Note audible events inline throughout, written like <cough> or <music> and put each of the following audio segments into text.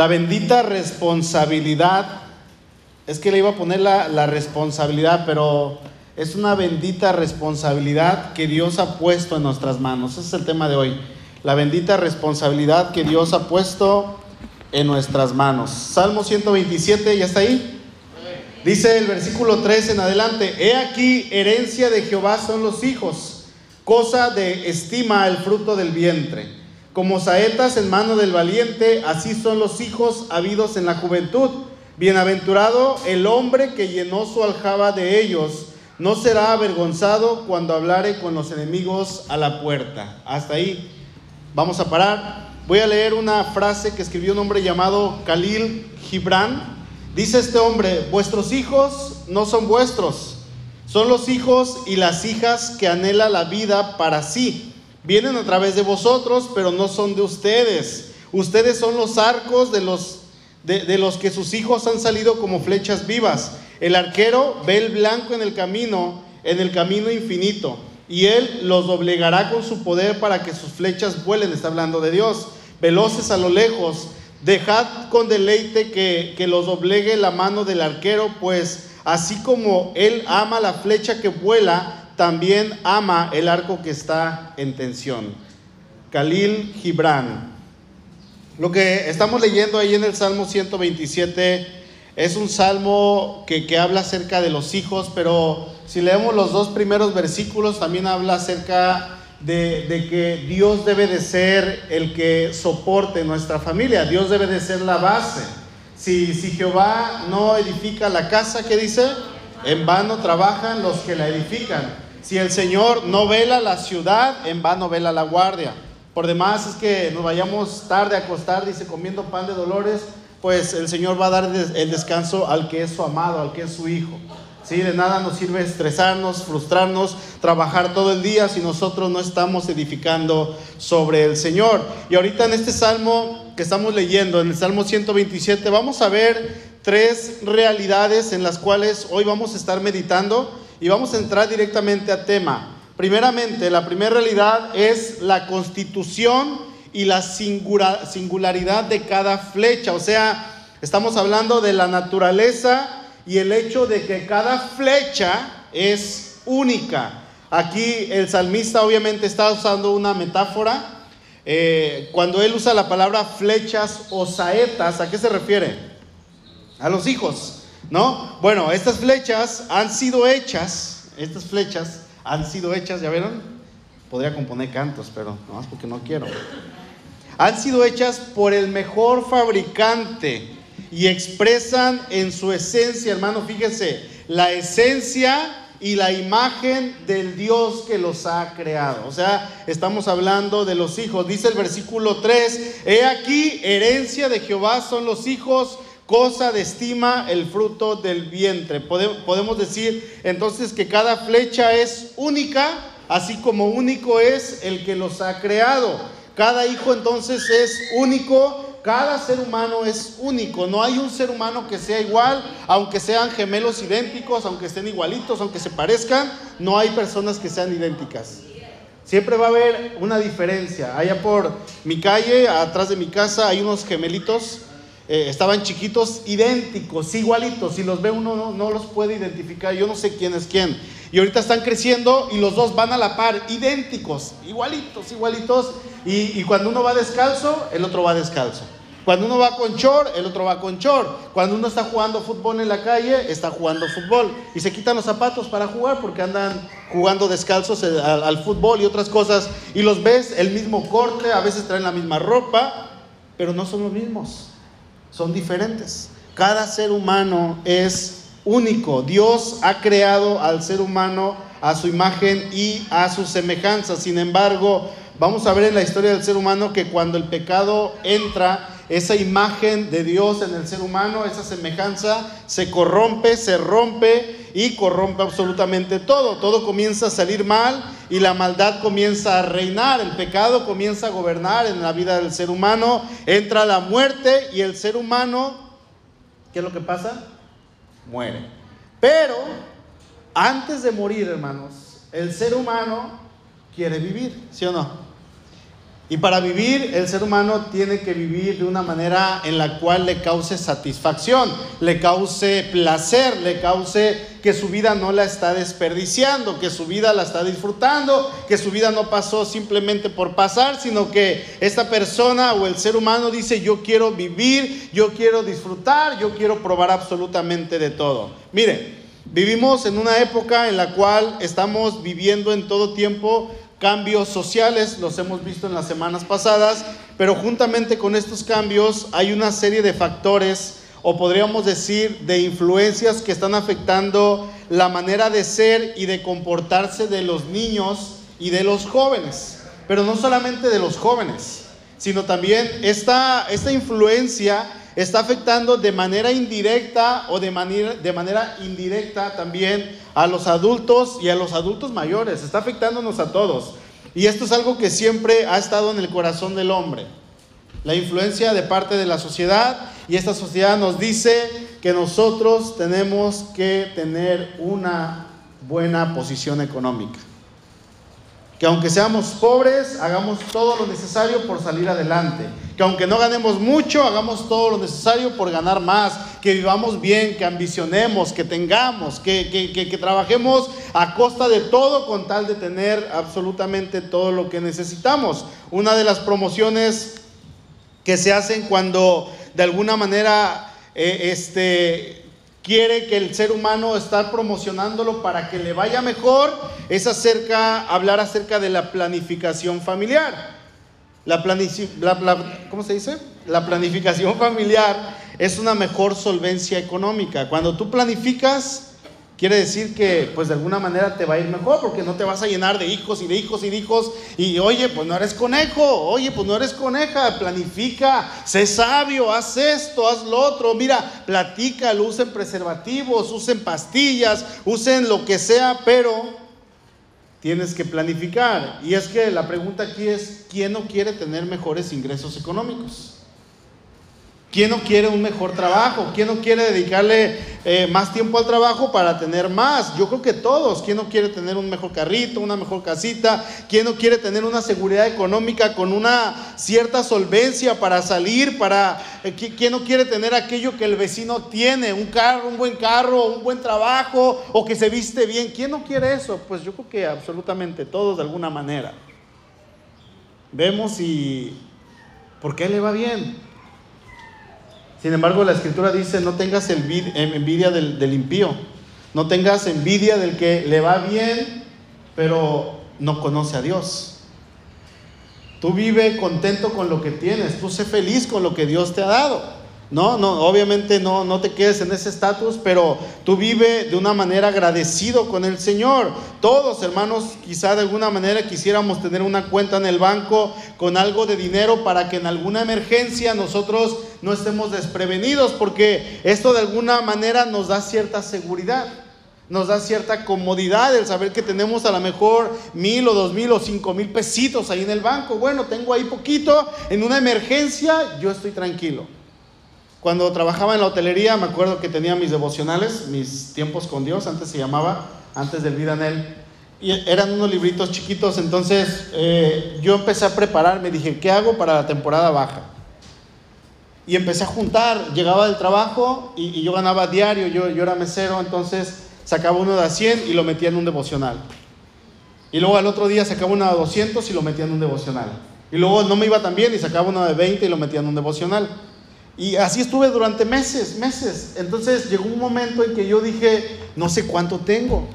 La bendita responsabilidad, es que le iba a poner la, responsabilidad, pero es una bendita responsabilidad que Dios ha puesto en nuestras manos. Ese es el tema de hoy. La bendita responsabilidad que Dios ha puesto en nuestras manos. Salmo 127, ¿ya está ahí? Dice el versículo 3 en adelante, he aquí, herencia de Jehová son los hijos, cosa de estima el fruto del vientre. Como saetas en mano del valiente, así son los hijos habidos en la juventud. Bienaventurado el hombre que llenó su aljaba de ellos, no será avergonzado cuando hablare con los enemigos a la puerta. Hasta ahí. Vamos a parar. Voy a leer una frase que escribió un hombre llamado Khalil Gibran Dice este hombre, vuestros hijos no son vuestros, son los hijos y las hijas que anhela la vida para sí. Vienen a través de vosotros, pero no son de ustedes. Ustedes son los arcos de los, de, los que sus hijos han salido como flechas vivas. El arquero ve el blanco en el camino, en el camino infinito, y él los doblegará con su poder para que sus flechas vuelen, está hablando de Dios, veloces a lo lejos Dejad con deleite que, que los doblegue la mano del arquero, pues así como él ama la flecha que vuela, también ama el arco que está en tensión. Khalil Gibran. Lo que estamos leyendo ahí en el Salmo 127 es un salmo que, que, habla acerca de los hijos, pero si leemos los dos primeros versículos también habla acerca de, que Dios debe de ser el que soporte nuestra familia, Dios debe de ser la base. Si, si Jehová no edifica la casa, ¿qué dice? En vano trabajan los que la edifican. Si el Señor no vela la ciudad, en vano vela la guardia. Por demás es que nos vayamos tarde a acostar, dice, comiendo pan de dolores, pues el Señor va a dar el descanso al que es su amado, al que es su hijo. ¿sí? De nada nos sirve estresarnos, frustrarnos, trabajar todo el día si nosotros no estamos edificando sobre el Señor. Y ahorita en este salmo que estamos leyendo, en el Salmo 127, vamos a ver tres realidades en las cuales hoy vamos a estar meditando y vamos a entrar directamente a tema. Primeramente, la primera realidad es la constitución y la singularidad de cada flecha, o sea, estamos hablando de la naturaleza y el hecho de que cada flecha es única. Aquí el salmista obviamente está usando una metáfora. Eh, cuando él usa la palabra flechas o saetas, ¿a qué se refiere? A los hijos, ¿no? Bueno, estas flechas han sido hechas, estas flechas han sido hechas, ¿ya vieron? Podría componer cantos, pero no más porque no quiero. Han sido hechas por el mejor fabricante y expresan en su esencia, hermano, fíjese, la esencia y la imagen del Dios que los ha creado. O sea, estamos hablando de los hijos. Dice el versículo 3, he aquí, herencia de Jehová son los hijos, cosa de estima el fruto del vientre. Podemos decir entonces que cada flecha es única, así como único es el que los ha creado. Cada hijo entonces es único cada ser humano es único, no hay un ser humano que sea igual, aunque sean gemelos idénticos, aunque estén igualitos, aunque se parezcan, no hay personas que sean idénticas. Siempre va a haber una diferencia. Allá por mi calle, atrás de mi casa, hay unos gemelitos, eh, estaban chiquitos, idénticos, igualitos. Si los ve uno no, los puede identificar, yo no sé quién es quién. Y ahorita están creciendo y los dos van a la par, idénticos, igualitos, igualitos. Y, cuando uno va descalzo, el otro va descalzo. Cuando uno va con short, el otro va con short. Cuando uno está jugando fútbol en la calle, está jugando fútbol. Y se quitan los zapatos para jugar porque andan jugando descalzos al, al fútbol y otras cosas. Y los ves el mismo corte, a veces traen la misma ropa, pero no son los mismos. Son diferentes. Cada ser humano es único. Dios ha creado al ser humano a su imagen y a su semejanza. Sin embargo, vamos a ver en la historia del ser humano que cuando el pecado entra, esa imagen de Dios en el ser humano, esa semejanza, se corrompe, se rompe y corrompe absolutamente todo. Todo comienza a salir mal y la maldad comienza a reinar. El pecado comienza a gobernar en la vida del ser humano. Entra la muerte y el ser humano, ¿qué es lo que pasa? muere. Pero antes de morir, hermanos, el ser humano quiere vivir, ¿sí o no? Y para vivir, el ser humano tiene que vivir de una manera en la cual le cause satisfacción, le cause placer, le cause que su vida no la está desperdiciando, que su vida la está disfrutando, que su vida no pasó simplemente por pasar, sino que esta persona o el ser humano dice, yo quiero vivir, yo quiero disfrutar, yo quiero probar absolutamente de todo. Mire, vivimos en una época en la cual estamos viviendo en todo tiempo cambios sociales, los hemos visto en las semanas pasadas, pero juntamente con estos cambios hay una serie de factores o podríamos decir de influencias que están afectando la manera de ser y de comportarse de los niños y de los jóvenes, pero no solamente de los jóvenes, sino también esta, esta influencia está afectando de manera indirecta o de manera, indirecta también a los adultos y a los adultos mayores. Está afectándonos a todos. Y esto es algo que siempre ha estado en el corazón del hombre. La influencia de parte de la sociedad y esta sociedad nos dice que nosotros tenemos que tener una buena posición económica que aunque seamos pobres, hagamos todo lo necesario por salir adelante. Que aunque no ganemos mucho, hagamos todo lo necesario por ganar más. Que vivamos bien, que ambicionemos, que tengamos, que, que, trabajemos a costa de todo con tal de tener absolutamente todo lo que necesitamos. Una de las promociones que se hacen cuando de alguna manera eh, este, quiere que el ser humano está promocionándolo para que le vaya mejor, es acerca, hablar acerca de la planificación familiar. La, ¿Cómo se dice? La planificación familiar es una mejor solvencia económica. Cuando tú planificas, quiere decir que pues de alguna manera te va a ir mejor porque no te vas a llenar de hijos y de hijos y de hijos y oye, pues no eres conejo, oye, pues no eres coneja, planifica, sé sabio, haz esto, haz lo otro, mira, platica, usen preservativos, usen pastillas, usen lo que sea, pero tienes que planificar. Y es que la pregunta aquí es, ¿quién no quiere tener mejores ingresos económicos? ¿Quién no quiere un mejor trabajo? ¿Quién no quiere dedicarle eh, más tiempo al trabajo para tener más? Yo creo que todos. ¿Quién no quiere tener un mejor carrito, una mejor casita? ¿Quién no quiere tener una seguridad económica con una cierta solvencia para salir? Para, eh, ¿Quién no quiere tener aquello que el vecino tiene? Un carro, un buen carro, un buen trabajo o que se viste bien. ¿Quién no quiere eso? Pues yo creo que absolutamente todos de alguna manera. Vemos y... ¿Por qué le va bien? Sin embargo, la escritura dice, no tengas envidia del, impío, no tengas envidia del que le va bien, pero no conoce a Dios. Tú vive contento con lo que tienes, tú sé feliz con lo que Dios te ha dado. No, no, obviamente no, no te quedes en ese estatus, pero tú vive de una manera agradecido con el Señor. Todos, hermanos, quizá de alguna manera quisiéramos tener una cuenta en el banco con algo de dinero para que en alguna emergencia nosotros no estemos desprevenidos, porque esto de alguna manera nos da cierta seguridad nos da cierta comodidad el saber que tenemos a lo mejor mil o dos mil o cinco mil pesitos ahí en el banco. Bueno, tengo ahí poquito, en una emergencia yo estoy tranquilo. Cuando trabajaba en la hotelería, me acuerdo que tenía mis devocionales, mis tiempos con Dios, antes se llamaba, antes del vida en Él. Y eran unos libritos chiquitos, entonces eh, yo empecé a prepararme, dije, ¿qué hago para la temporada baja? Y empecé a juntar, llegaba del trabajo y, yo ganaba diario, yo, yo era mesero, entonces sacaba uno de a 100 y lo metía en un devocional. Y luego al otro día sacaba uno de 200 y lo metía en un devocional. Y luego no me iba tan bien y sacaba uno de 20 y lo metía en un devocional. Y así estuve durante meses, meses. Entonces llegó un momento en que yo dije, no sé cuánto tengo,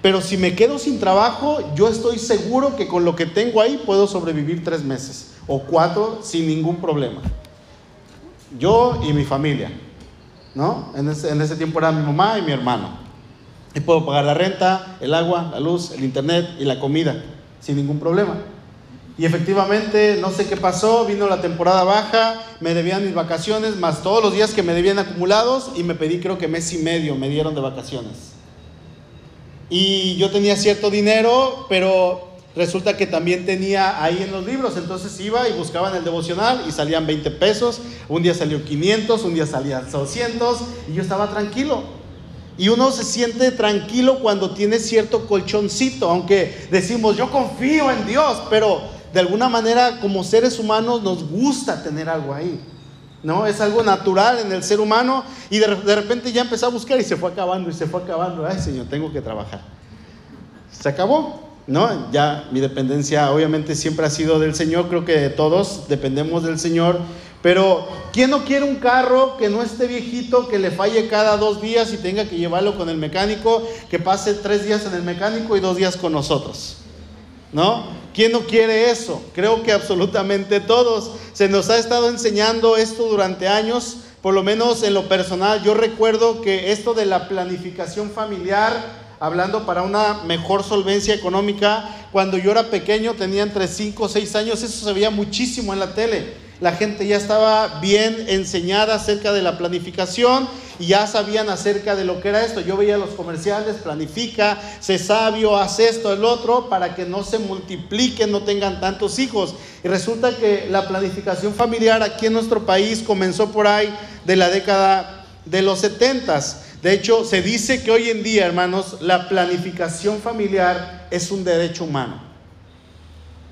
pero si me quedo sin trabajo, yo estoy seguro que con lo que tengo ahí puedo sobrevivir tres meses o cuatro sin ningún problema. Yo y mi familia, ¿no? En ese, tiempo era mi mamá y mi hermano. Y puedo pagar la renta, el agua, la luz, el internet y la comida sin ningún problema. Y efectivamente, no sé qué pasó, vino la temporada baja, me debían mis vacaciones, más todos los días que me debían acumulados y me pedí creo que mes y medio me dieron de vacaciones. Y yo tenía cierto dinero, pero resulta que también tenía ahí en los libros, entonces iba y buscaba en el devocional y salían 20 pesos, un día salió 500, un día salían 200 y yo estaba tranquilo. Y uno se siente tranquilo cuando tiene cierto colchoncito, aunque decimos yo confío en Dios, pero de alguna manera como seres humanos nos gusta tener algo ahí. ¿no? Es algo natural en el ser humano y de, de, repente ya empezó a buscar y se fue acabando y se fue acabando. Ay, Señor, tengo que trabajar. Se acabó, ¿no? Ya mi dependencia obviamente siempre ha sido del Señor, creo que todos dependemos del Señor, pero ¿quién no quiere un carro que no esté viejito, que le falle cada dos días y tenga que llevarlo con el mecánico, que pase tres días en el mecánico y dos días con nosotros? ¿No? ¿Quién no quiere eso? Creo que absolutamente todos. Se nos ha estado enseñando esto durante años, por lo menos en lo personal. Yo recuerdo que esto de la planificación familiar, hablando para una mejor solvencia económica, cuando yo era pequeño, tenía entre 5 o 6 años, eso se veía muchísimo en la tele la gente ya estaba bien enseñada acerca de la planificación y ya sabían acerca de lo que era esto. Yo veía los comerciales, planifica, sé sabio, haz esto, el otro, para que no se multipliquen, no tengan tantos hijos. Y resulta que la planificación familiar aquí en nuestro país comenzó por ahí de la década de los 70. De hecho, se dice que hoy en día, hermanos, la planificación familiar es un derecho humano.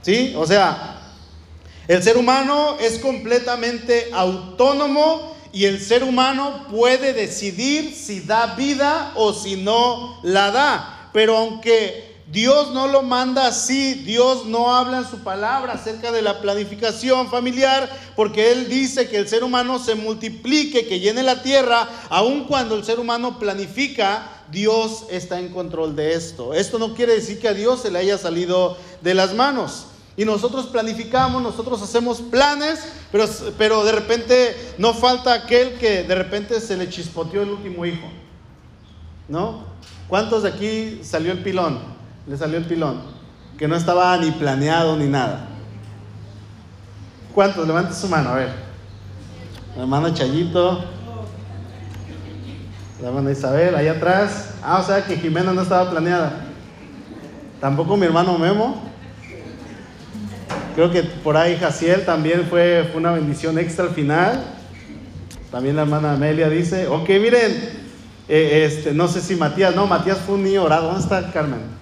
¿Sí? O sea, el ser humano es completamente autónomo y el ser humano puede decidir si da vida o si no la da. Pero aunque Dios no lo manda así, Dios no habla en su palabra acerca de la planificación familiar, porque Él dice que el ser humano se multiplique, que llene la tierra, aun cuando el ser humano planifica, Dios está en control de esto. Esto no quiere decir que a Dios se le haya salido de las manos. Y nosotros planificamos, nosotros hacemos planes, pero, pero de repente no falta aquel que de repente se le chispoteó el último hijo. ¿No? ¿Cuántos de aquí salió el pilón? Le salió el pilón. Que no estaba ni planeado ni nada. ¿Cuántos? Levante su mano, a ver. La hermana Chayito. La hermana Isabel, ahí atrás. Ah, o sea que Jimena no estaba planeada. Tampoco mi hermano Memo. Creo que por ahí Jaciel también fue, fue una bendición extra al final. También la hermana Amelia dice, ok, miren, eh, este, no sé si Matías, no, Matías fue un niño orado. ¿Dónde está Carmen?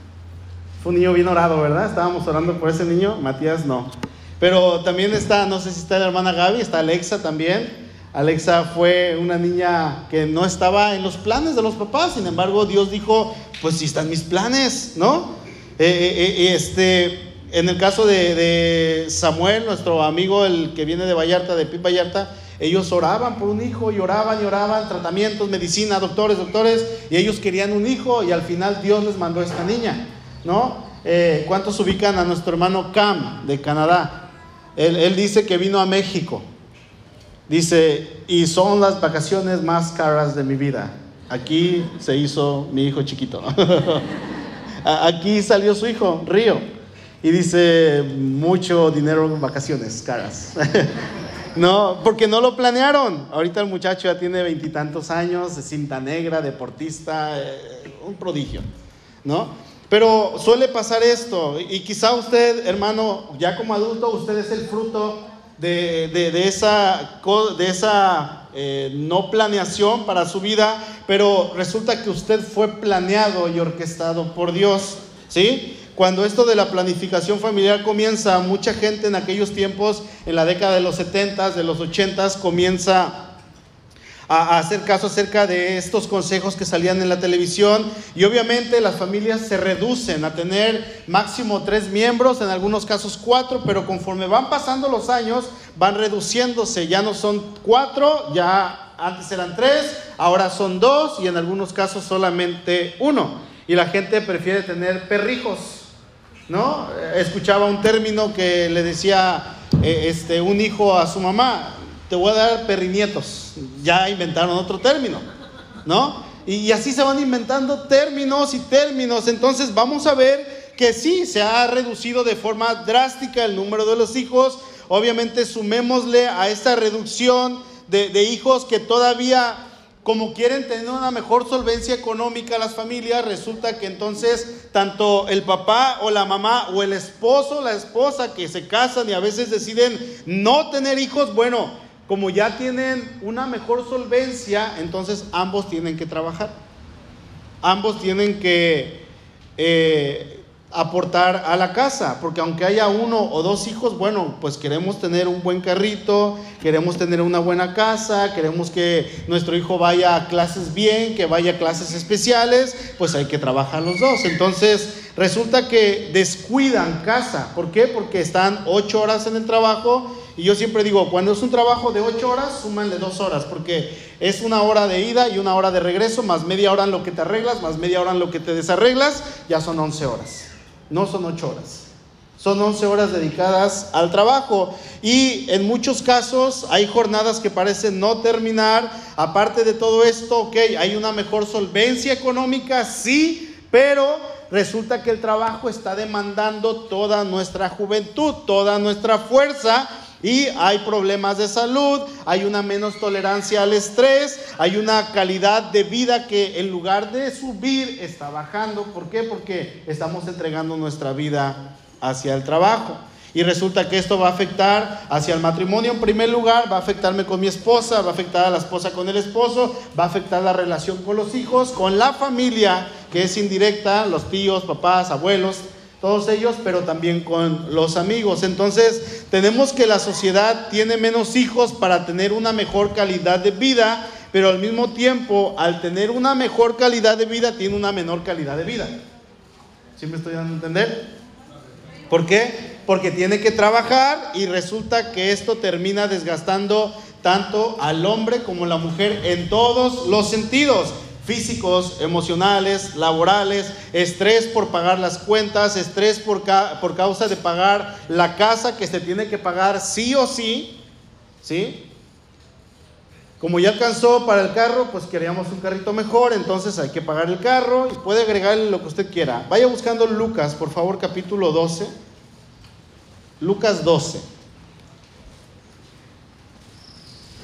Fue un niño bien orado, ¿verdad? Estábamos orando por ese niño, Matías no. Pero también está, no sé si está la hermana Gaby, está Alexa también. Alexa fue una niña que no estaba en los planes de los papás, sin embargo Dios dijo, pues si están mis planes, ¿no? Eh, eh, este, en el caso de, Samuel, nuestro amigo, el que viene de Vallarta, de Pip Vallarta, ellos oraban por un hijo y oraban y oraban, tratamientos, medicina, doctores, doctores, y ellos querían un hijo y al final Dios les mandó a esta niña, ¿no? Eh, ¿Cuántos ubican a nuestro hermano Cam de Canadá? Él, dice que vino a México. Dice, y son las vacaciones más caras de mi vida. Aquí se hizo mi hijo chiquito. <laughs> Aquí salió su hijo, Río. Y dice, mucho dinero en vacaciones, caras. <laughs> no, porque no lo planearon. Ahorita el muchacho ya tiene veintitantos años, de cinta negra, deportista, eh, un prodigio, ¿no? Pero suele pasar esto, y quizá usted, hermano, ya como adulto, usted es el fruto de, de, esa, de esa eh, no planeación para su vida, pero resulta que usted fue planeado y orquestado por Dios, ¿sí? Cuando esto de la planificación familiar comienza, mucha gente en aquellos tiempos, en la década de los 70, de los 80, comienza a hacer caso acerca de estos consejos que salían en la televisión y obviamente las familias se reducen a tener máximo tres miembros, en algunos casos cuatro, pero conforme van pasando los años van reduciéndose, ya no son cuatro, ya antes eran tres, ahora son dos y en algunos casos solamente uno. Y la gente prefiere tener perrijos ¿no? Escuchaba un término que le decía eh, este, un hijo a su mamá, te voy a dar perrinietos. Ya inventaron otro término, ¿no? Y, así se van inventando términos y términos. Entonces vamos a ver que sí, se ha reducido de forma drástica el número de los hijos. Obviamente sumémosle a esta reducción de, hijos que todavía como quieren tener una mejor solvencia económica las familias, resulta que entonces tanto el papá o la mamá o el esposo o la esposa que se casan y a veces deciden no tener hijos, bueno, como ya tienen una mejor solvencia, entonces ambos tienen que trabajar. Ambos tienen que eh, aportar a la casa, porque aunque haya uno o dos hijos, bueno, pues queremos tener un buen carrito, queremos tener una buena casa, queremos que nuestro hijo vaya a clases bien, que vaya a clases especiales, pues hay que trabajar los dos. Entonces, resulta que descuidan casa. ¿Por qué? Porque están ocho horas en el trabajo y yo siempre digo, cuando es un trabajo de ocho horas, súmanle dos horas, porque es una hora de ida y una hora de regreso, más media hora en lo que te arreglas, más media hora en lo que te desarreglas, ya son once horas no son ocho horas. Son 11 horas dedicadas al trabajo y en muchos casos hay jornadas que parecen no terminar. Aparte de todo esto, ok, hay una mejor solvencia económica, sí, pero resulta que el trabajo está demandando toda nuestra juventud, toda nuestra fuerza y hay problemas de salud, hay una menos tolerancia al estrés, hay una calidad de vida que en lugar de subir está bajando. ¿Por qué? Porque estamos entregando nuestra vida hacia el trabajo. Y resulta que esto va a afectar hacia el matrimonio en primer lugar, va a afectarme con mi esposa, va a afectar a la esposa con el esposo, va a afectar la relación con los hijos, con la familia, que es indirecta, los tíos, papás, abuelos, todos ellos, pero también con los amigos. Entonces, tenemos que la sociedad tiene menos hijos para tener una mejor calidad de vida, pero al mismo tiempo, al tener una mejor calidad de vida, tiene una menor calidad de vida. ¿Sí me estoy dando a entender? ¿Por qué? Porque tiene que trabajar y resulta que esto termina desgastando tanto al hombre como a la mujer en todos los sentidos físicos, emocionales, laborales, estrés por pagar las cuentas, estrés por, por causa de pagar la casa que se tiene que pagar sí o sí, ¿sí? Como ya alcanzó para el carro, pues queríamos un carrito mejor, entonces hay que pagar el carro y puede agregarle lo que usted quiera. Vaya buscando Lucas, por favor, capítulo 12. Lucas 12.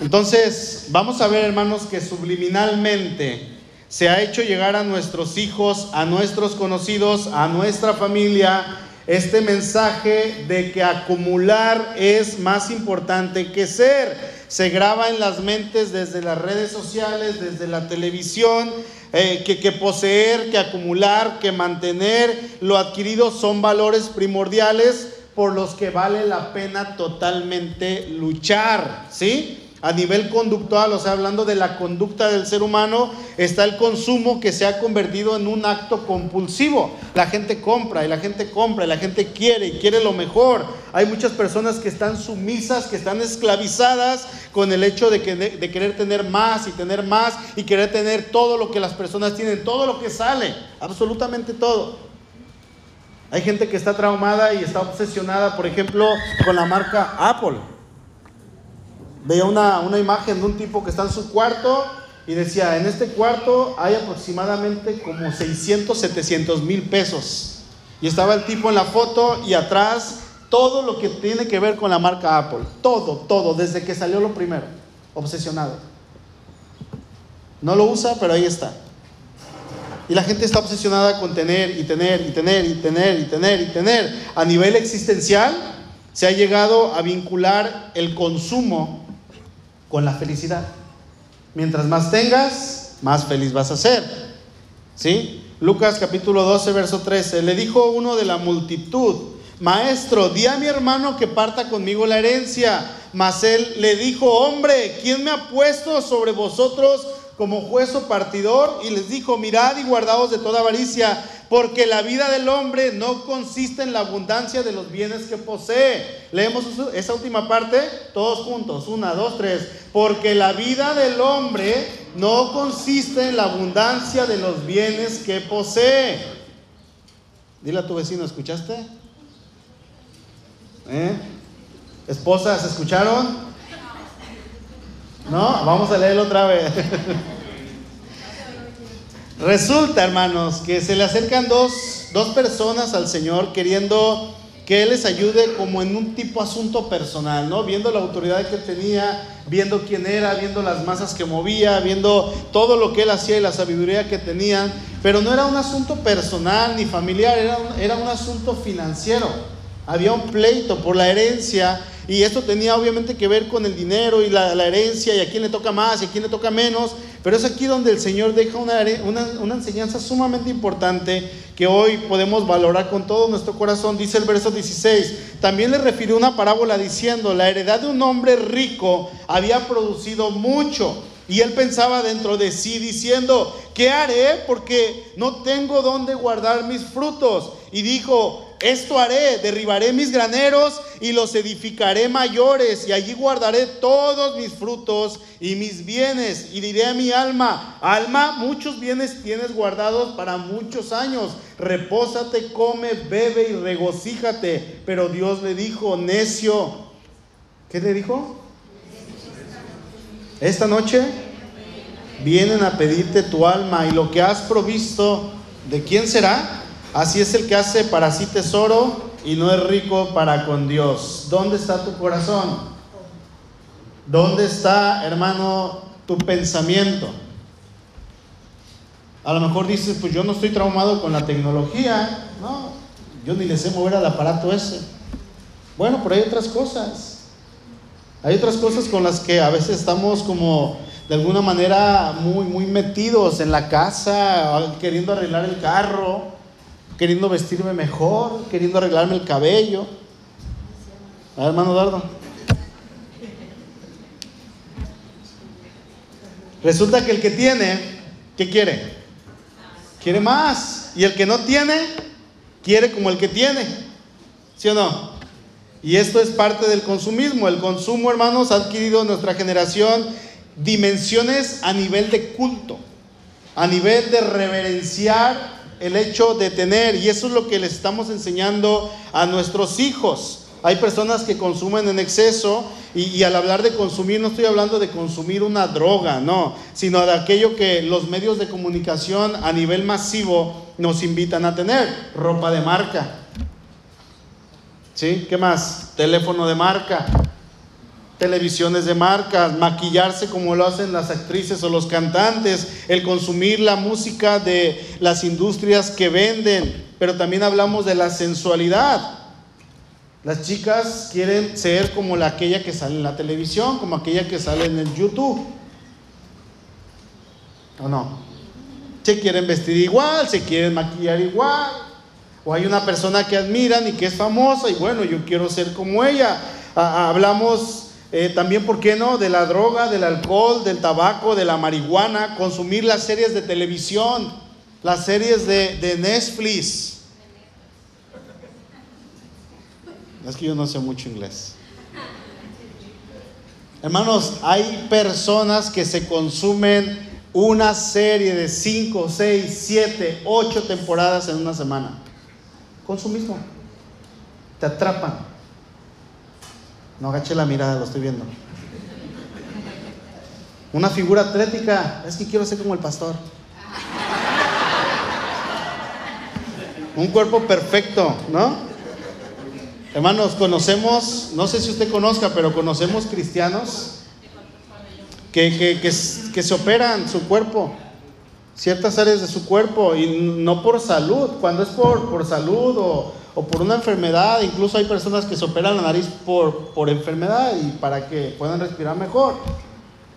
Entonces, vamos a ver, hermanos, que subliminalmente se ha hecho llegar a nuestros hijos, a nuestros conocidos, a nuestra familia, este mensaje de que acumular es más importante que ser. Se graba en las mentes desde las redes sociales, desde la televisión, eh, que, que poseer, que acumular, que mantener lo adquirido son valores primordiales por los que vale la pena totalmente luchar, ¿sí? A nivel conductual, o sea, hablando de la conducta del ser humano, está el consumo que se ha convertido en un acto compulsivo. La gente compra y la gente compra y la gente quiere y quiere lo mejor. Hay muchas personas que están sumisas, que están esclavizadas con el hecho de, de, querer tener más y tener más y querer tener todo lo que las personas tienen, todo lo que sale, absolutamente todo. Hay gente que está traumada y está obsesionada, por ejemplo, con la marca Apple veía una, una imagen de un tipo que está en su cuarto y decía, en este cuarto hay aproximadamente como 600, 700 mil pesos. Y estaba el tipo en la foto y atrás todo lo que tiene que ver con la marca Apple. Todo, todo, desde que salió lo primero. Obsesionado. No lo usa, pero ahí está. Y la gente está obsesionada con tener y tener y tener y tener y tener y tener. A nivel existencial se ha llegado a vincular el consumo con la felicidad. Mientras más tengas, más feliz vas a ser. ¿Sí? Lucas capítulo 12, verso 13. Le dijo uno de la multitud, Maestro, di a mi hermano que parta conmigo la herencia. Mas él le dijo, hombre, ¿quién me ha puesto sobre vosotros como juez o partidor? Y les dijo, mirad y guardaos de toda avaricia, porque la vida del hombre no consiste en la abundancia de los bienes que posee. Leemos esa última parte todos juntos. Una, dos, tres. Porque la vida del hombre no consiste en la abundancia de los bienes que posee. Dile a tu vecino, ¿escuchaste? ¿Eh? ¿Esposas, escucharon? No, vamos a leerlo otra vez. <laughs> Resulta, hermanos, que se le acercan dos, dos personas al Señor queriendo que Él les ayude como en un tipo asunto personal, ¿no? Viendo la autoridad que tenía, viendo quién era, viendo las masas que movía, viendo todo lo que Él hacía y la sabiduría que tenían, pero no era un asunto personal ni familiar, era era un asunto financiero. Había un pleito por la herencia y esto tenía obviamente que ver con el dinero y la, herencia y a quién le toca más y a quién le toca menos. Pero es aquí donde el Señor deja una, una, enseñanza sumamente importante que hoy podemos valorar con todo nuestro corazón. Dice el verso 16, también le refirió una parábola diciendo, la heredad de un hombre rico había producido mucho. Y él pensaba dentro de sí diciendo, ¿qué haré? Porque no tengo dónde guardar mis frutos. Y dijo, esto haré, derribaré mis graneros y los edificaré mayores y allí guardaré todos mis frutos y mis bienes y diré a mi alma, alma, muchos bienes tienes guardados para muchos años, repósate, come, bebe y regocíjate. Pero Dios le dijo, necio, ¿qué le dijo? Esta noche vienen a pedirte tu alma y lo que has provisto, ¿de quién será? Así es el que hace para sí tesoro y no es rico para con Dios. ¿Dónde está tu corazón? ¿Dónde está, hermano, tu pensamiento? A lo mejor dices, pues yo no estoy traumado con la tecnología, no, yo ni le sé mover al aparato ese. Bueno, pero hay otras cosas. Hay otras cosas con las que a veces estamos como de alguna manera muy, muy metidos en la casa, queriendo arreglar el carro, queriendo vestirme mejor, queriendo arreglarme el cabello. A ver, hermano Eduardo. Resulta que el que tiene, ¿qué quiere? Quiere más. Y el que no tiene, quiere como el que tiene. ¿Sí o no? Y esto es parte del consumismo. El consumo, hermanos, ha adquirido en nuestra generación dimensiones a nivel de culto, a nivel de reverenciar el hecho de tener, y eso es lo que les estamos enseñando a nuestros hijos. Hay personas que consumen en exceso y, al hablar de consumir no estoy hablando de consumir una droga, no, sino de aquello que los medios de comunicación a nivel masivo nos invitan a tener, ropa de marca. ¿Sí? ¿Qué más? Teléfono de marca, televisiones de marcas, maquillarse como lo hacen las actrices o los cantantes, el consumir la música de las industrias que venden, pero también hablamos de la sensualidad. Las chicas quieren ser como la aquella que sale en la televisión, como aquella que sale en el YouTube. ¿O no? Se quieren vestir igual, se quieren maquillar igual. O hay una persona que admiran y que es famosa y bueno, yo quiero ser como ella. hablamos eh, también, ¿por qué no? De la droga, del alcohol, del tabaco, de la marihuana, consumir las series de televisión, las series de, de Netflix. Es que yo no sé mucho inglés. Hermanos, hay personas que se consumen una serie de 5, 6, 7, 8 temporadas en una semana. Consumismo. Te atrapan. No agaché la mirada, lo estoy viendo. Una figura atlética. Es que quiero ser como el pastor. Un cuerpo perfecto, ¿no? Hermanos, conocemos, no sé si usted conozca, pero conocemos cristianos que, que, que, se operan su cuerpo, ciertas áreas de su cuerpo, y no por salud. Cuando es por, por salud o, o por una enfermedad, incluso hay personas que se operan la nariz por, por enfermedad y para que puedan respirar mejor,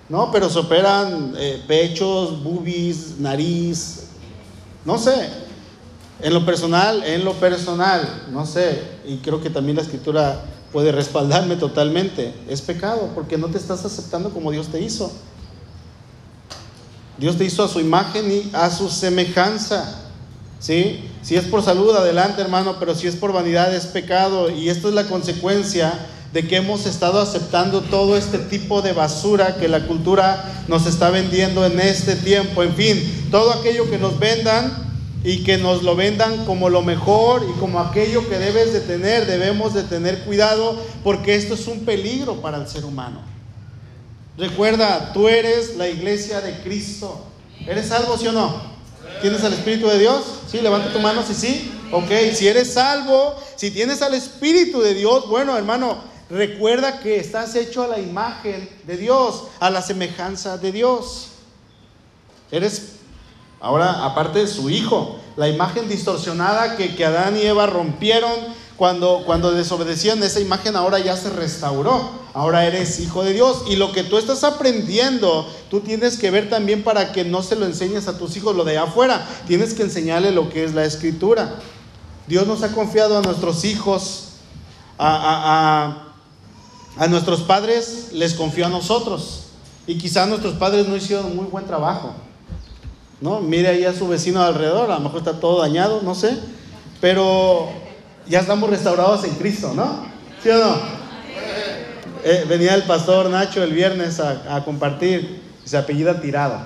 ¿no? Pero se operan eh, pechos, boobies, nariz, no sé, en lo personal, en lo personal, no sé, y creo que también la escritura puede respaldarme totalmente, es pecado porque no te estás aceptando como Dios te hizo. Dios te hizo a su imagen y a su semejanza. ¿Sí? Si es por salud, adelante hermano, pero si es por vanidad es pecado y esto es la consecuencia de que hemos estado aceptando todo este tipo de basura que la cultura nos está vendiendo en este tiempo. En fin, todo aquello que nos vendan y que nos lo vendan como lo mejor y como aquello que debes de tener, debemos de tener cuidado porque esto es un peligro para el ser humano. Recuerda, tú eres la iglesia de Cristo. ¿Eres salvo, sí o no? ¿Tienes al Espíritu de Dios? Sí, levanta tu mano si sí. Ok, si eres salvo, si tienes al Espíritu de Dios, bueno, hermano, recuerda que estás hecho a la imagen de Dios, a la semejanza de Dios. Eres, ahora, aparte de su hijo, la imagen distorsionada que, que Adán y Eva rompieron cuando, cuando desobedecían esa imagen, ahora ya se restauró. Ahora eres hijo de Dios. Y lo que tú estás aprendiendo, tú tienes que ver también para que no se lo enseñes a tus hijos lo de afuera. Tienes que enseñarle lo que es la escritura. Dios nos ha confiado a nuestros hijos, a, a nuestros padres les confió a nosotros. Y quizás nuestros padres no hicieron muy buen trabajo. ¿No? Mire ahí a su vecino alrededor, a lo mejor está todo dañado, no sé. Pero ya estamos restaurados en Cristo, ¿no? ¿Sí o no? Eh, venía el pastor Nacho el viernes a, compartir y se apellida Tirado.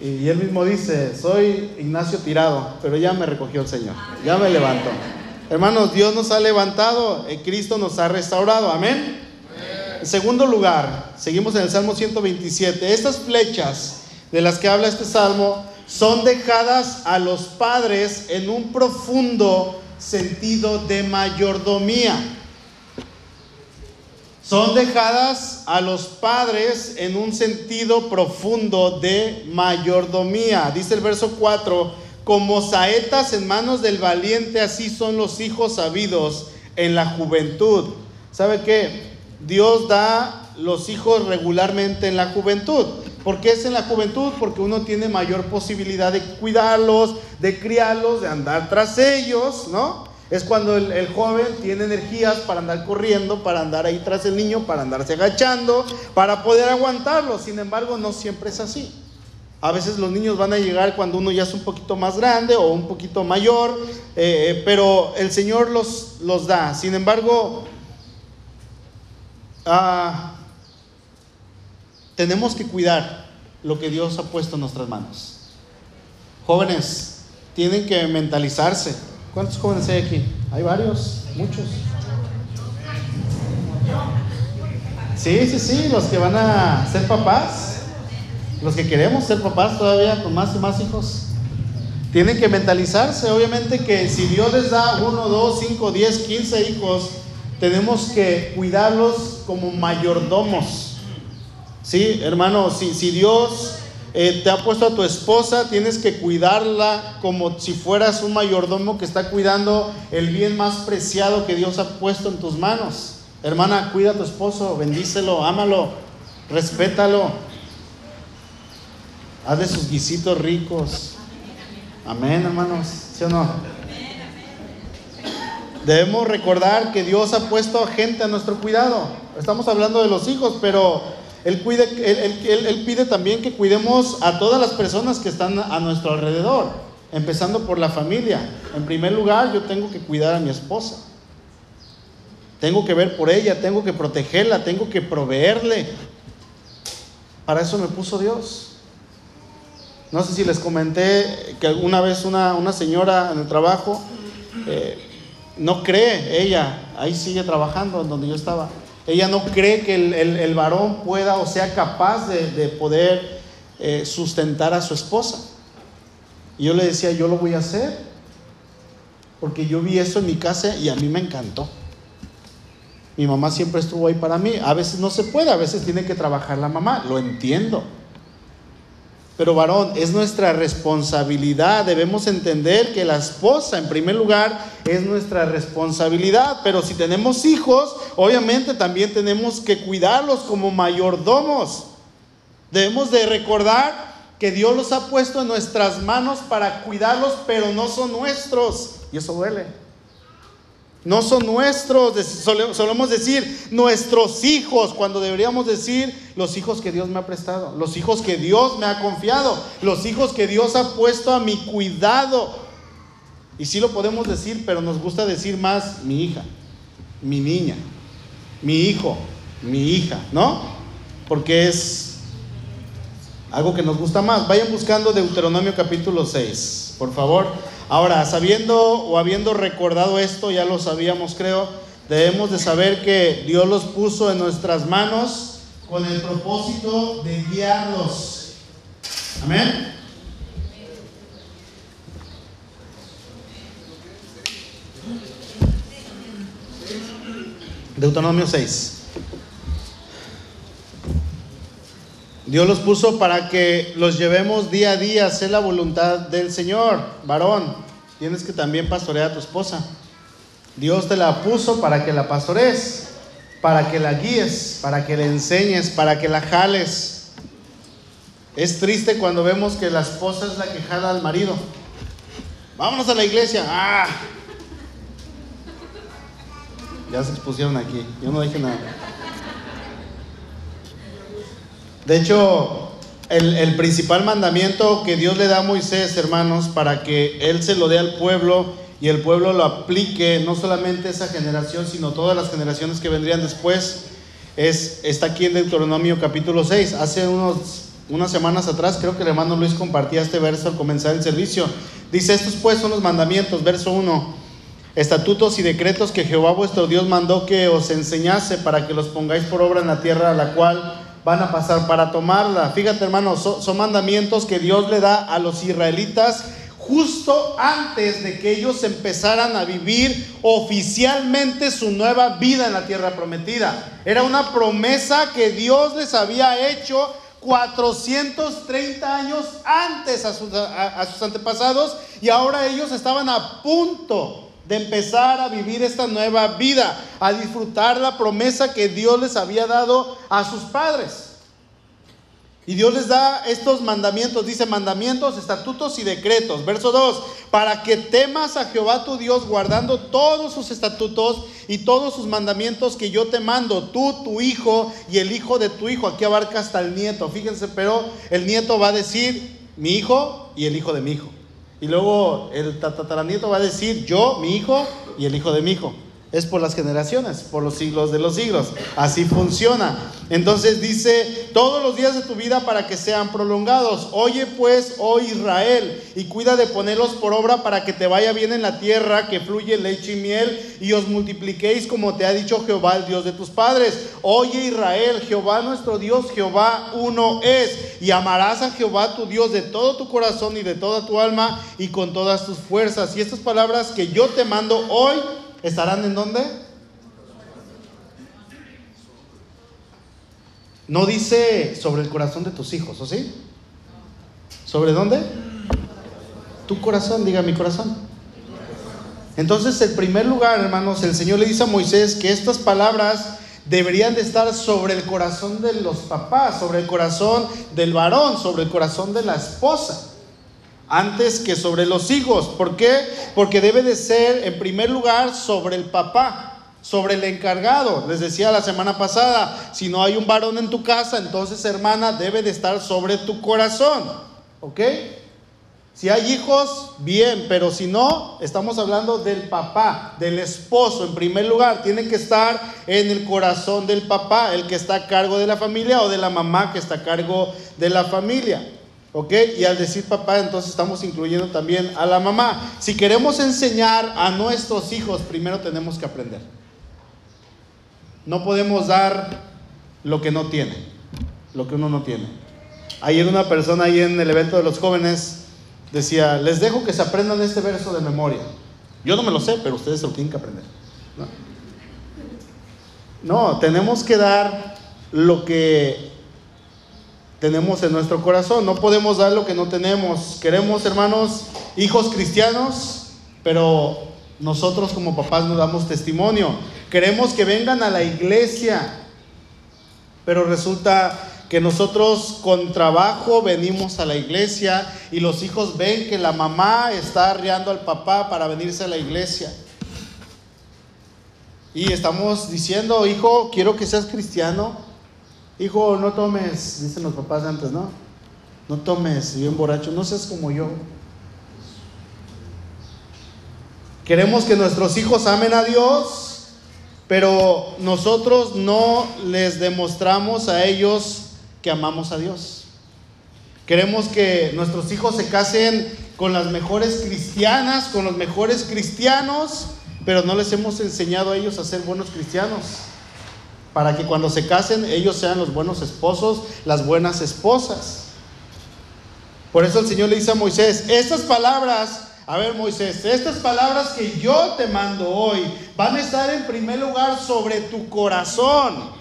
Y, él mismo dice, soy Ignacio Tirado, pero ya me recogió el Señor, ya me levantó. Hermanos, Dios nos ha levantado, eh, Cristo nos ha restaurado, amén. En segundo lugar, seguimos en el Salmo 127, estas flechas de las que habla este salmo son dejadas a los padres en un profundo sentido de mayordomía. Son dejadas a los padres en un sentido profundo de mayordomía. Dice el verso 4, como saetas en manos del valiente, así son los hijos sabidos en la juventud. ¿Sabe qué? Dios da los hijos regularmente en la juventud. ¿Por qué es en la juventud? Porque uno tiene mayor posibilidad de cuidarlos, de criarlos, de andar tras ellos, ¿no? Es cuando el, joven tiene energías para andar corriendo, para andar ahí tras el niño, para andarse agachando, para poder aguantarlo. Sin embargo, no siempre es así. A veces los niños van a llegar cuando uno ya es un poquito más grande o un poquito mayor, eh, eh, pero el Señor los, los da. Sin embargo, ah, tenemos que cuidar lo que Dios ha puesto en nuestras manos. Jóvenes, tienen que mentalizarse. ¿Cuántos jóvenes hay aquí? Hay varios, muchos. Sí, sí, sí, los que van a ser papás, los que queremos ser papás todavía con más y más hijos. Tienen que mentalizarse, obviamente que si Dios les da uno, dos, cinco, diez, quince hijos, tenemos que cuidarlos como mayordomos. Sí, hermano, si, si Dios eh, te ha puesto a tu esposa, tienes que cuidarla como si fueras un mayordomo que está cuidando el bien más preciado que Dios ha puesto en tus manos. Hermana, cuida a tu esposo, bendícelo, ámalo, respétalo. Haz de sus guisitos ricos. Amén, hermanos. ¿Sí o no? Debemos recordar que Dios ha puesto gente a nuestro cuidado. Estamos hablando de los hijos, pero él, pide también que cuidemos a todas las personas que están a nuestro alrededor, empezando por la familia. En primer lugar, yo tengo que cuidar a mi esposa. Tengo que ver por ella, tengo que protegerla, tengo que proveerle. Para eso me puso Dios. No sé si les comenté que alguna vez una, señora en el trabajo eh, no cree, ella ahí sigue trabajando en donde yo estaba ella no cree que el, varón pueda o sea capaz de, poder eh, sustentar a su esposa. Yo le decía, yo lo voy a hacer, porque yo vi eso en mi casa y a mí me encantó. Mi mamá siempre estuvo ahí para mí. A veces no se puede, a veces tiene que trabajar la mamá, lo entiendo. Pero varón, es nuestra responsabilidad. Debemos entender que la esposa, en primer lugar, es nuestra responsabilidad. Pero si tenemos hijos, obviamente también tenemos que cuidarlos como mayordomos. Debemos de recordar que Dios los ha puesto en nuestras manos para cuidarlos, pero no son nuestros. Y eso duele. No son nuestros, solemos decir nuestros hijos, cuando deberíamos decir los hijos que Dios me ha prestado, los hijos que Dios me ha confiado, los hijos que Dios ha puesto a mi cuidado. Y sí lo podemos decir, pero nos gusta decir más mi hija, mi niña, mi hijo, mi hija, ¿no? Porque es algo que nos gusta más. Vayan buscando Deuteronomio capítulo 6, por favor. Ahora, sabiendo o habiendo recordado esto, ya lo sabíamos creo, debemos de saber que Dios los puso en nuestras manos con el propósito de guiarlos. Amén. Deuteronomio 6. Dios los puso para que los llevemos día a día a hacer la voluntad del Señor. Varón, tienes que también pastorear a tu esposa. Dios te la puso para que la pastores, para que la guíes, para que la enseñes, para que la jales. Es triste cuando vemos que la esposa es la que jala al marido. Vámonos a la iglesia. Ah. Ya se expusieron aquí. Yo no dije nada. De hecho, el, principal mandamiento que Dios le da a Moisés, hermanos, para que él se lo dé al pueblo y el pueblo lo aplique, no solamente esa generación, sino todas las generaciones que vendrían después, es, está aquí en Deuteronomio capítulo 6. Hace unos, unas semanas atrás creo que el hermano Luis compartía este verso al comenzar el servicio. Dice, estos pues son los mandamientos, verso 1, estatutos y decretos que Jehová vuestro Dios mandó que os enseñase para que los pongáis por obra en la tierra a la cual van a pasar para tomarla. Fíjate hermano, son mandamientos que Dios le da a los israelitas justo antes de que ellos empezaran a vivir oficialmente su nueva vida en la tierra prometida. Era una promesa que Dios les había hecho 430 años antes a sus, antepasados y ahora ellos estaban a punto de empezar a vivir esta nueva vida, a disfrutar la promesa que Dios les había dado a sus padres. Y Dios les da estos mandamientos, dice mandamientos, estatutos y decretos. Verso 2, para que temas a Jehová tu Dios guardando todos sus estatutos y todos sus mandamientos que yo te mando, tú, tu hijo y el hijo de tu hijo. Aquí abarca hasta el nieto, fíjense, pero el nieto va a decir mi hijo y el hijo de mi hijo. Y luego el tataranieto va a decir yo, mi hijo y el hijo de mi hijo es por las generaciones, por los siglos de los siglos. Así funciona. Entonces dice, todos los días de tu vida para que sean prolongados. Oye pues, oh Israel, y cuida de ponerlos por obra para que te vaya bien en la tierra, que fluye leche y miel, y os multipliquéis como te ha dicho Jehová, el Dios de tus padres. Oye Israel, Jehová nuestro Dios, Jehová uno es, y amarás a Jehová tu Dios de todo tu corazón y de toda tu alma y con todas tus fuerzas. Y estas palabras que yo te mando hoy, ¿Estarán en dónde? No dice sobre el corazón de tus hijos, ¿o sí? ¿Sobre dónde? Tu corazón, diga mi corazón. Entonces, en primer lugar, hermanos, el Señor le dice a Moisés que estas palabras deberían de estar sobre el corazón de los papás, sobre el corazón del varón, sobre el corazón de la esposa antes que sobre los hijos. ¿Por qué? Porque debe de ser en primer lugar sobre el papá, sobre el encargado. Les decía la semana pasada, si no hay un varón en tu casa, entonces hermana debe de estar sobre tu corazón. ¿Ok? Si hay hijos, bien, pero si no, estamos hablando del papá, del esposo en primer lugar. Tiene que estar en el corazón del papá, el que está a cargo de la familia o de la mamá que está a cargo de la familia. ¿Ok? Y al decir papá, entonces estamos incluyendo también a la mamá. Si queremos enseñar a nuestros hijos, primero tenemos que aprender. No podemos dar lo que no tiene, lo que uno no tiene. Ayer una persona ahí en el evento de los jóvenes decía, les dejo que se aprendan este verso de memoria. Yo no me lo sé, pero ustedes se lo tienen que aprender. No, no tenemos que dar lo que tenemos en nuestro corazón. No podemos dar lo que no tenemos. Queremos, hermanos, hijos cristianos, pero nosotros como papás no damos testimonio. Queremos que vengan a la iglesia, pero resulta que nosotros con trabajo venimos a la iglesia y los hijos ven que la mamá está arreando al papá para venirse a la iglesia. Y estamos diciendo, hijo, quiero que seas cristiano, Hijo, no tomes, dicen los papás antes, ¿no? No tomes, bien borracho, no seas como yo. Queremos que nuestros hijos amen a Dios, pero nosotros no les demostramos a ellos que amamos a Dios. Queremos que nuestros hijos se casen con las mejores cristianas, con los mejores cristianos, pero no les hemos enseñado a ellos a ser buenos cristianos para que cuando se casen ellos sean los buenos esposos, las buenas esposas. Por eso el Señor le dice a Moisés, estas palabras, a ver Moisés, estas palabras que yo te mando hoy van a estar en primer lugar sobre tu corazón.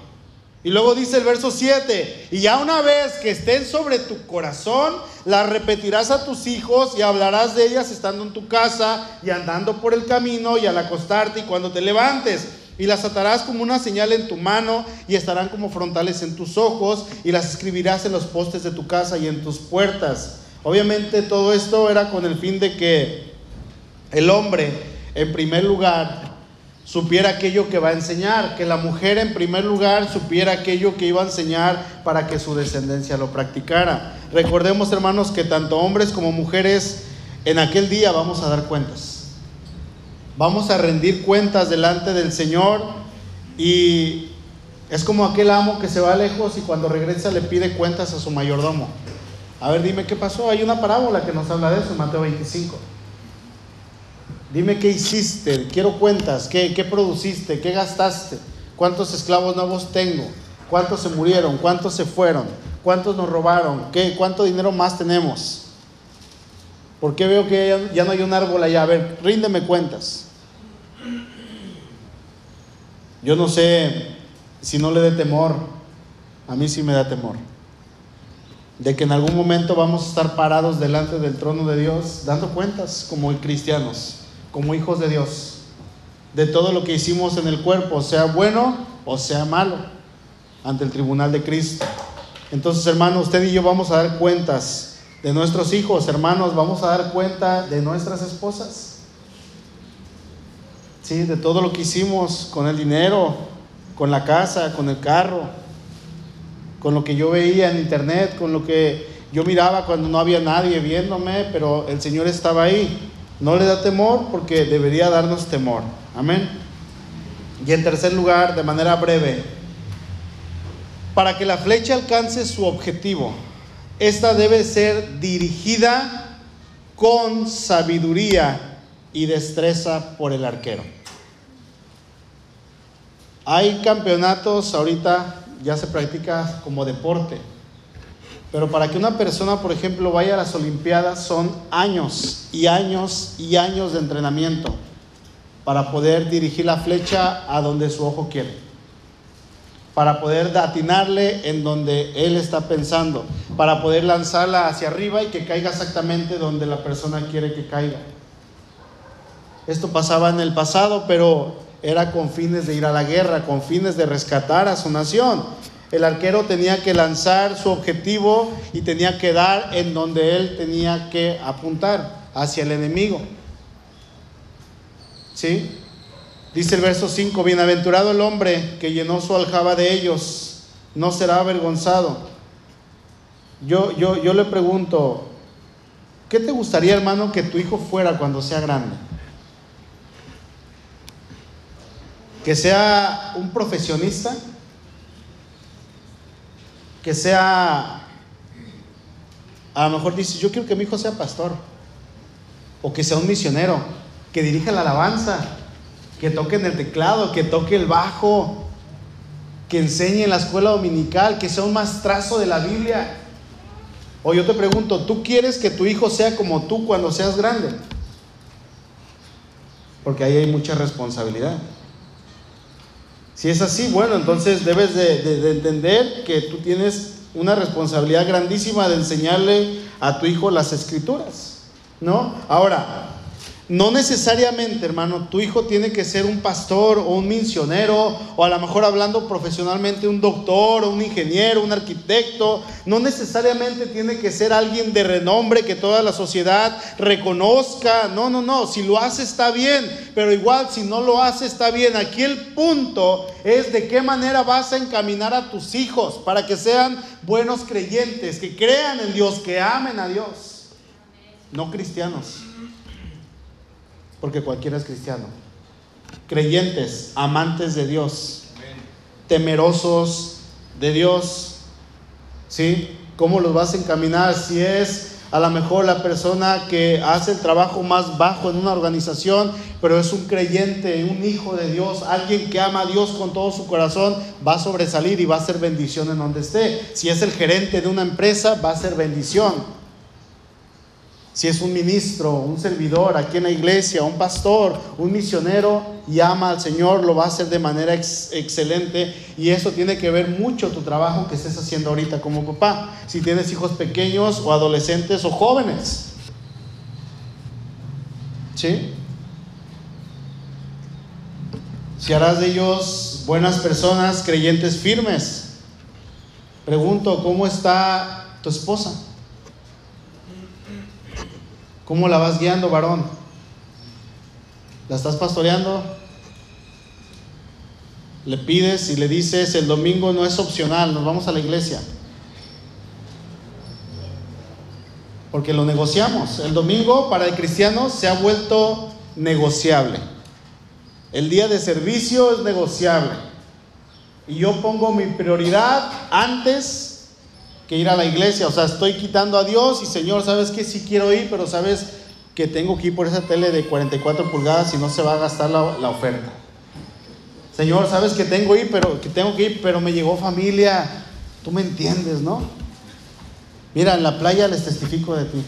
Y luego dice el verso 7, y ya una vez que estén sobre tu corazón, las repetirás a tus hijos y hablarás de ellas estando en tu casa y andando por el camino y al acostarte y cuando te levantes. Y las atarás como una señal en tu mano y estarán como frontales en tus ojos y las escribirás en los postes de tu casa y en tus puertas. Obviamente todo esto era con el fin de que el hombre, en primer lugar, supiera aquello que va a enseñar, que la mujer en primer lugar supiera aquello que iba a enseñar para que su descendencia lo practicara. Recordemos, hermanos, que tanto hombres como mujeres en aquel día vamos a dar cuentas. Vamos a rendir cuentas delante del Señor y es como aquel amo que se va lejos y cuando regresa le pide cuentas a su mayordomo. A ver, dime qué pasó. Hay una parábola que nos habla de eso Mateo 25. Dime qué hiciste, quiero cuentas, qué, qué produciste, qué gastaste, cuántos esclavos nuevos tengo, cuántos se murieron, cuántos se fueron, cuántos nos robaron, ¿Qué, cuánto dinero más tenemos. ¿Por qué veo que ya no hay un árbol allá? A ver, ríndeme cuentas. Yo no sé si no le dé temor, a mí sí me da temor, de que en algún momento vamos a estar parados delante del trono de Dios dando cuentas como cristianos como hijos de Dios, de todo lo que hicimos en el cuerpo, sea bueno o sea malo, ante el tribunal de Cristo. Entonces, hermanos, usted y yo vamos a dar cuentas de nuestros hijos, hermanos, vamos a dar cuenta de nuestras esposas. Sí, de todo lo que hicimos con el dinero, con la casa, con el carro, con lo que yo veía en internet, con lo que yo miraba cuando no había nadie viéndome, pero el Señor estaba ahí. No le da temor porque debería darnos temor. Amén. Y en tercer lugar, de manera breve, para que la flecha alcance su objetivo, esta debe ser dirigida con sabiduría y destreza por el arquero. Hay campeonatos, ahorita ya se practica como deporte pero para que una persona, por ejemplo, vaya a las Olimpiadas son años y años y años de entrenamiento para poder dirigir la flecha a donde su ojo quiere. Para poder atinarle en donde él está pensando. Para poder lanzarla hacia arriba y que caiga exactamente donde la persona quiere que caiga. Esto pasaba en el pasado, pero era con fines de ir a la guerra, con fines de rescatar a su nación el arquero tenía que lanzar su objetivo y tenía que dar en donde él tenía que apuntar, hacia el enemigo. ¿Sí? Dice el verso 5, bienaventurado el hombre que llenó su aljaba de ellos, no será avergonzado. Yo, yo, yo le pregunto, ¿qué te gustaría hermano que tu hijo fuera cuando sea grande? ¿Que sea un profesionista? que sea, a lo mejor dice, yo quiero que mi hijo sea pastor, o que sea un misionero, que dirija la alabanza, que toque en el teclado, que toque el bajo, que enseñe en la escuela dominical, que sea un maestrazo de la Biblia. O yo te pregunto, ¿tú quieres que tu hijo sea como tú cuando seas grande? Porque ahí hay mucha responsabilidad. Si es así, bueno, entonces debes de, entender que tú tienes una responsabilidad grandísima de enseñarle a tu hijo las escrituras, ¿no? Ahora, no necesariamente, hermano, tu hijo tiene que ser un pastor o un misionero, o a lo mejor hablando profesionalmente un doctor o un ingeniero, un arquitecto. No necesariamente tiene que ser alguien de renombre que toda la sociedad reconozca. No, no, no. Si lo hace está bien, pero igual si no lo hace está bien. Aquí el punto es de qué manera vas a encaminar a tus hijos para que sean buenos creyentes, que crean en Dios, que amen a Dios, no cristianos porque cualquiera es cristiano. Creyentes, amantes de Dios, temerosos de Dios. ¿Sí? ¿Cómo los vas a encaminar si es a lo mejor la persona que hace el trabajo más bajo en una organización, pero es un creyente, un hijo de Dios, alguien que ama a Dios con todo su corazón, va a sobresalir y va a ser bendición en donde esté. Si es el gerente de una empresa, va a ser bendición. Si es un ministro, un servidor aquí en la iglesia, un pastor, un misionero y ama al Señor, lo va a hacer de manera excelente. Y eso tiene que ver mucho tu trabajo que estés haciendo ahorita como papá. Si tienes hijos pequeños o adolescentes o jóvenes. ¿Sí? Si harás de ellos buenas personas, creyentes firmes. Pregunto, ¿cómo está tu esposa? ¿Cómo la vas guiando, varón? ¿La estás pastoreando? Le pides y le dices, el domingo no es opcional, nos vamos a la iglesia. Porque lo negociamos. El domingo para el cristiano se ha vuelto negociable. El día de servicio es negociable. Y yo pongo mi prioridad antes que ir a la iglesia. O sea, estoy quitando a Dios y Señor, ¿sabes que Sí quiero ir, pero sabes que tengo que ir por esa tele de 44 pulgadas y no se va a gastar la, la oferta. Señor, sabes que tengo ir, pero que tengo que ir, pero me llegó familia. Tú me entiendes, ¿no? Mira, en la playa les testifico de ti.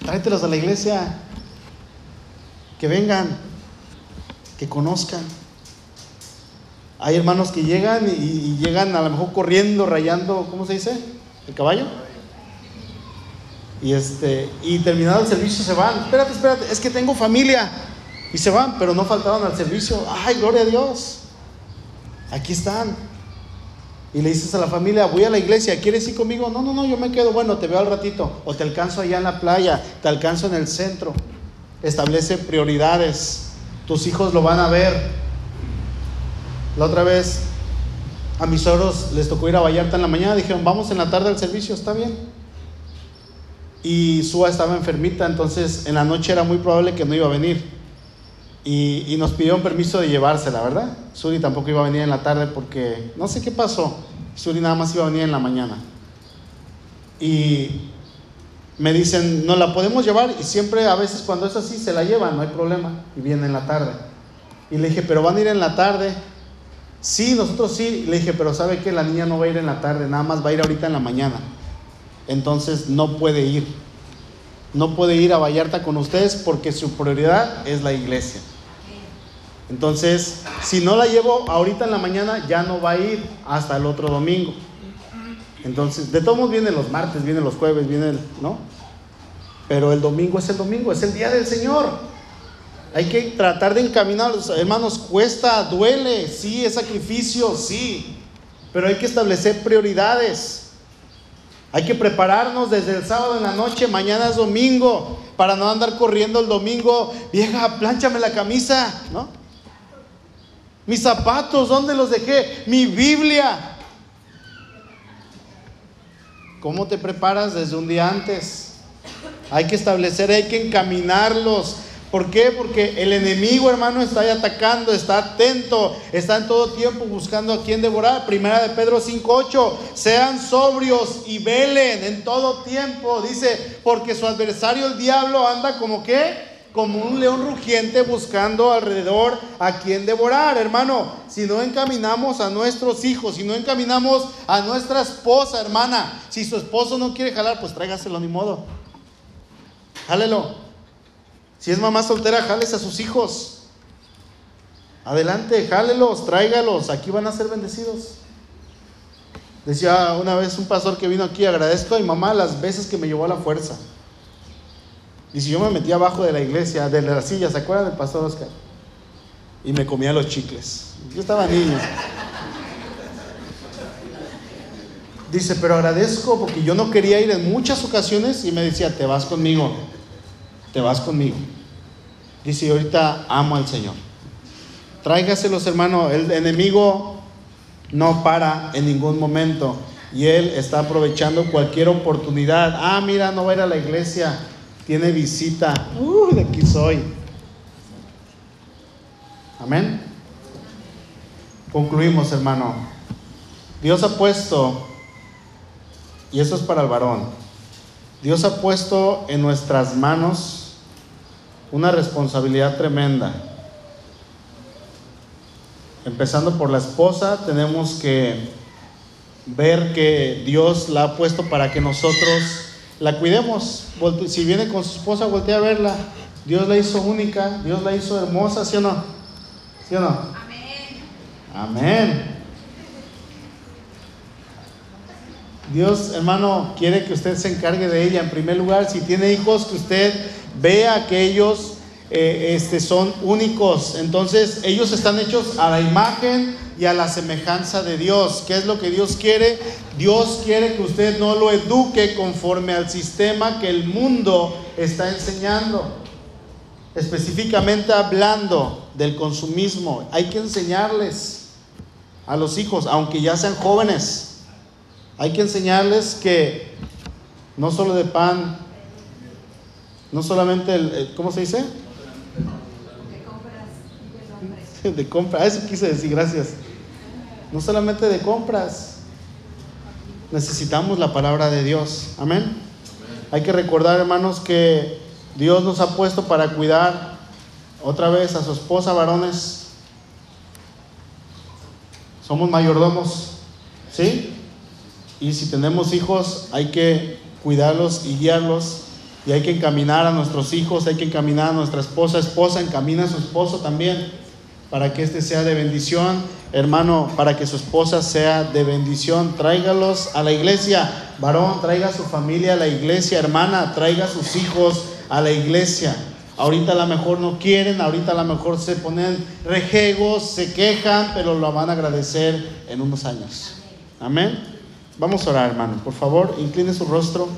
Tráetelos a la iglesia. Que vengan, que conozcan. Hay hermanos que llegan y, llegan a lo mejor corriendo, rayando, ¿cómo se dice? ¿El caballo? Y, este, y terminado el servicio se van. Espérate, espérate, es que tengo familia. Y se van, pero no faltaron al servicio. ¡Ay, gloria a Dios! Aquí están. Y le dices a la familia, voy a la iglesia, ¿quieres ir conmigo? No, no, no, yo me quedo, bueno, te veo al ratito. O te alcanzo allá en la playa, te alcanzo en el centro. Establece prioridades. Tus hijos lo van a ver. La otra vez a mis oros les tocó ir a Vallarta en la mañana, dijeron, vamos en la tarde al servicio, está bien. Y Sua estaba enfermita, entonces en la noche era muy probable que no iba a venir. Y, nos pidieron permiso de llevársela, ¿verdad? Suri tampoco iba a venir en la tarde porque no sé qué pasó. Suri nada más iba a venir en la mañana. Y me dicen, no la podemos llevar. Y siempre, a veces cuando es así, se la llevan, no hay problema. Y viene en la tarde. Y le dije, pero van a ir en la tarde. Sí, nosotros sí. Le dije, pero sabe que la niña no va a ir en la tarde, nada más va a ir ahorita en la mañana. Entonces no puede ir. No puede ir a Vallarta con ustedes porque su prioridad es la iglesia. Entonces, si no la llevo ahorita en la mañana, ya no va a ir hasta el otro domingo. Entonces, de todos modos vienen los martes, vienen los jueves, vienen, ¿no? Pero el domingo es el domingo, es el día del Señor. Hay que tratar de encaminar, hermanos, cuesta, duele, sí, es sacrificio, sí, pero hay que establecer prioridades. Hay que prepararnos desde el sábado en la noche, mañana es domingo, para no andar corriendo el domingo, vieja, plánchame la camisa, ¿no? Mis zapatos, ¿dónde los dejé? Mi Biblia. ¿Cómo te preparas desde un día antes? Hay que establecer, hay que encaminarlos ¿Por qué? Porque el enemigo, hermano, está ahí atacando, está atento, está en todo tiempo buscando a quien devorar. Primera de Pedro 5:8, sean sobrios y velen en todo tiempo. Dice, porque su adversario el diablo anda como qué? Como un león rugiente buscando alrededor a quien devorar, hermano. Si no encaminamos a nuestros hijos, si no encaminamos a nuestra esposa, hermana, si su esposo no quiere jalar, pues tráigaselo ni modo. Jálelo. Si es mamá soltera, jales a sus hijos. Adelante, jálelos, tráigalos, aquí van a ser bendecidos. Decía una vez un pastor que vino aquí, agradezco a mi mamá las veces que me llevó a la fuerza. Y si yo me metía abajo de la iglesia, de la silla, ¿se acuerdan del pastor Oscar? Y me comía los chicles. Yo estaba niño. Dice, pero agradezco porque yo no quería ir en muchas ocasiones y me decía, te vas conmigo te vas conmigo. Dice, ahorita amo al Señor. Tráigaselos, hermano. El enemigo no para en ningún momento. Y él está aprovechando cualquier oportunidad. Ah, mira, no va a ir a la iglesia. Tiene visita. Uh, de aquí soy. Amén. Concluimos, hermano. Dios ha puesto, y eso es para el varón, Dios ha puesto en nuestras manos una responsabilidad tremenda. Empezando por la esposa, tenemos que ver que Dios la ha puesto para que nosotros la cuidemos. Si viene con su esposa, voltea a verla. Dios la hizo única, Dios la hizo hermosa, ¿sí o no? ¿Sí o no? Amén. Amén. Dios, hermano, quiere que usted se encargue de ella. En primer lugar, si tiene hijos, que usted vea que ellos eh, este, son únicos. Entonces, ellos están hechos a la imagen y a la semejanza de Dios. ¿Qué es lo que Dios quiere? Dios quiere que usted no lo eduque conforme al sistema que el mundo está enseñando. Específicamente hablando del consumismo, hay que enseñarles a los hijos, aunque ya sean jóvenes, hay que enseñarles que no solo de pan, no solamente el, ¿cómo se dice? De compras, eso quise decir, gracias no solamente de compras, necesitamos la palabra de Dios. Amén. Hay que recordar, hermanos, que Dios nos ha puesto para cuidar otra vez a su esposa, varones. Somos mayordomos, ¿sí? Y si tenemos hijos, hay que cuidarlos y guiarlos. Y hay que encaminar a nuestros hijos, hay que encaminar a nuestra esposa. Esposa, encamina a su esposo también para que éste sea de bendición. Hermano, para que su esposa sea de bendición, tráigalos a la iglesia. Varón, traiga a su familia a la iglesia. Hermana, traiga a sus hijos a la iglesia. Ahorita a lo mejor no quieren, ahorita a lo mejor se ponen rejegos, se quejan, pero lo van a agradecer en unos años. Amén. Vamos a orar, hermano. Por favor, incline su rostro.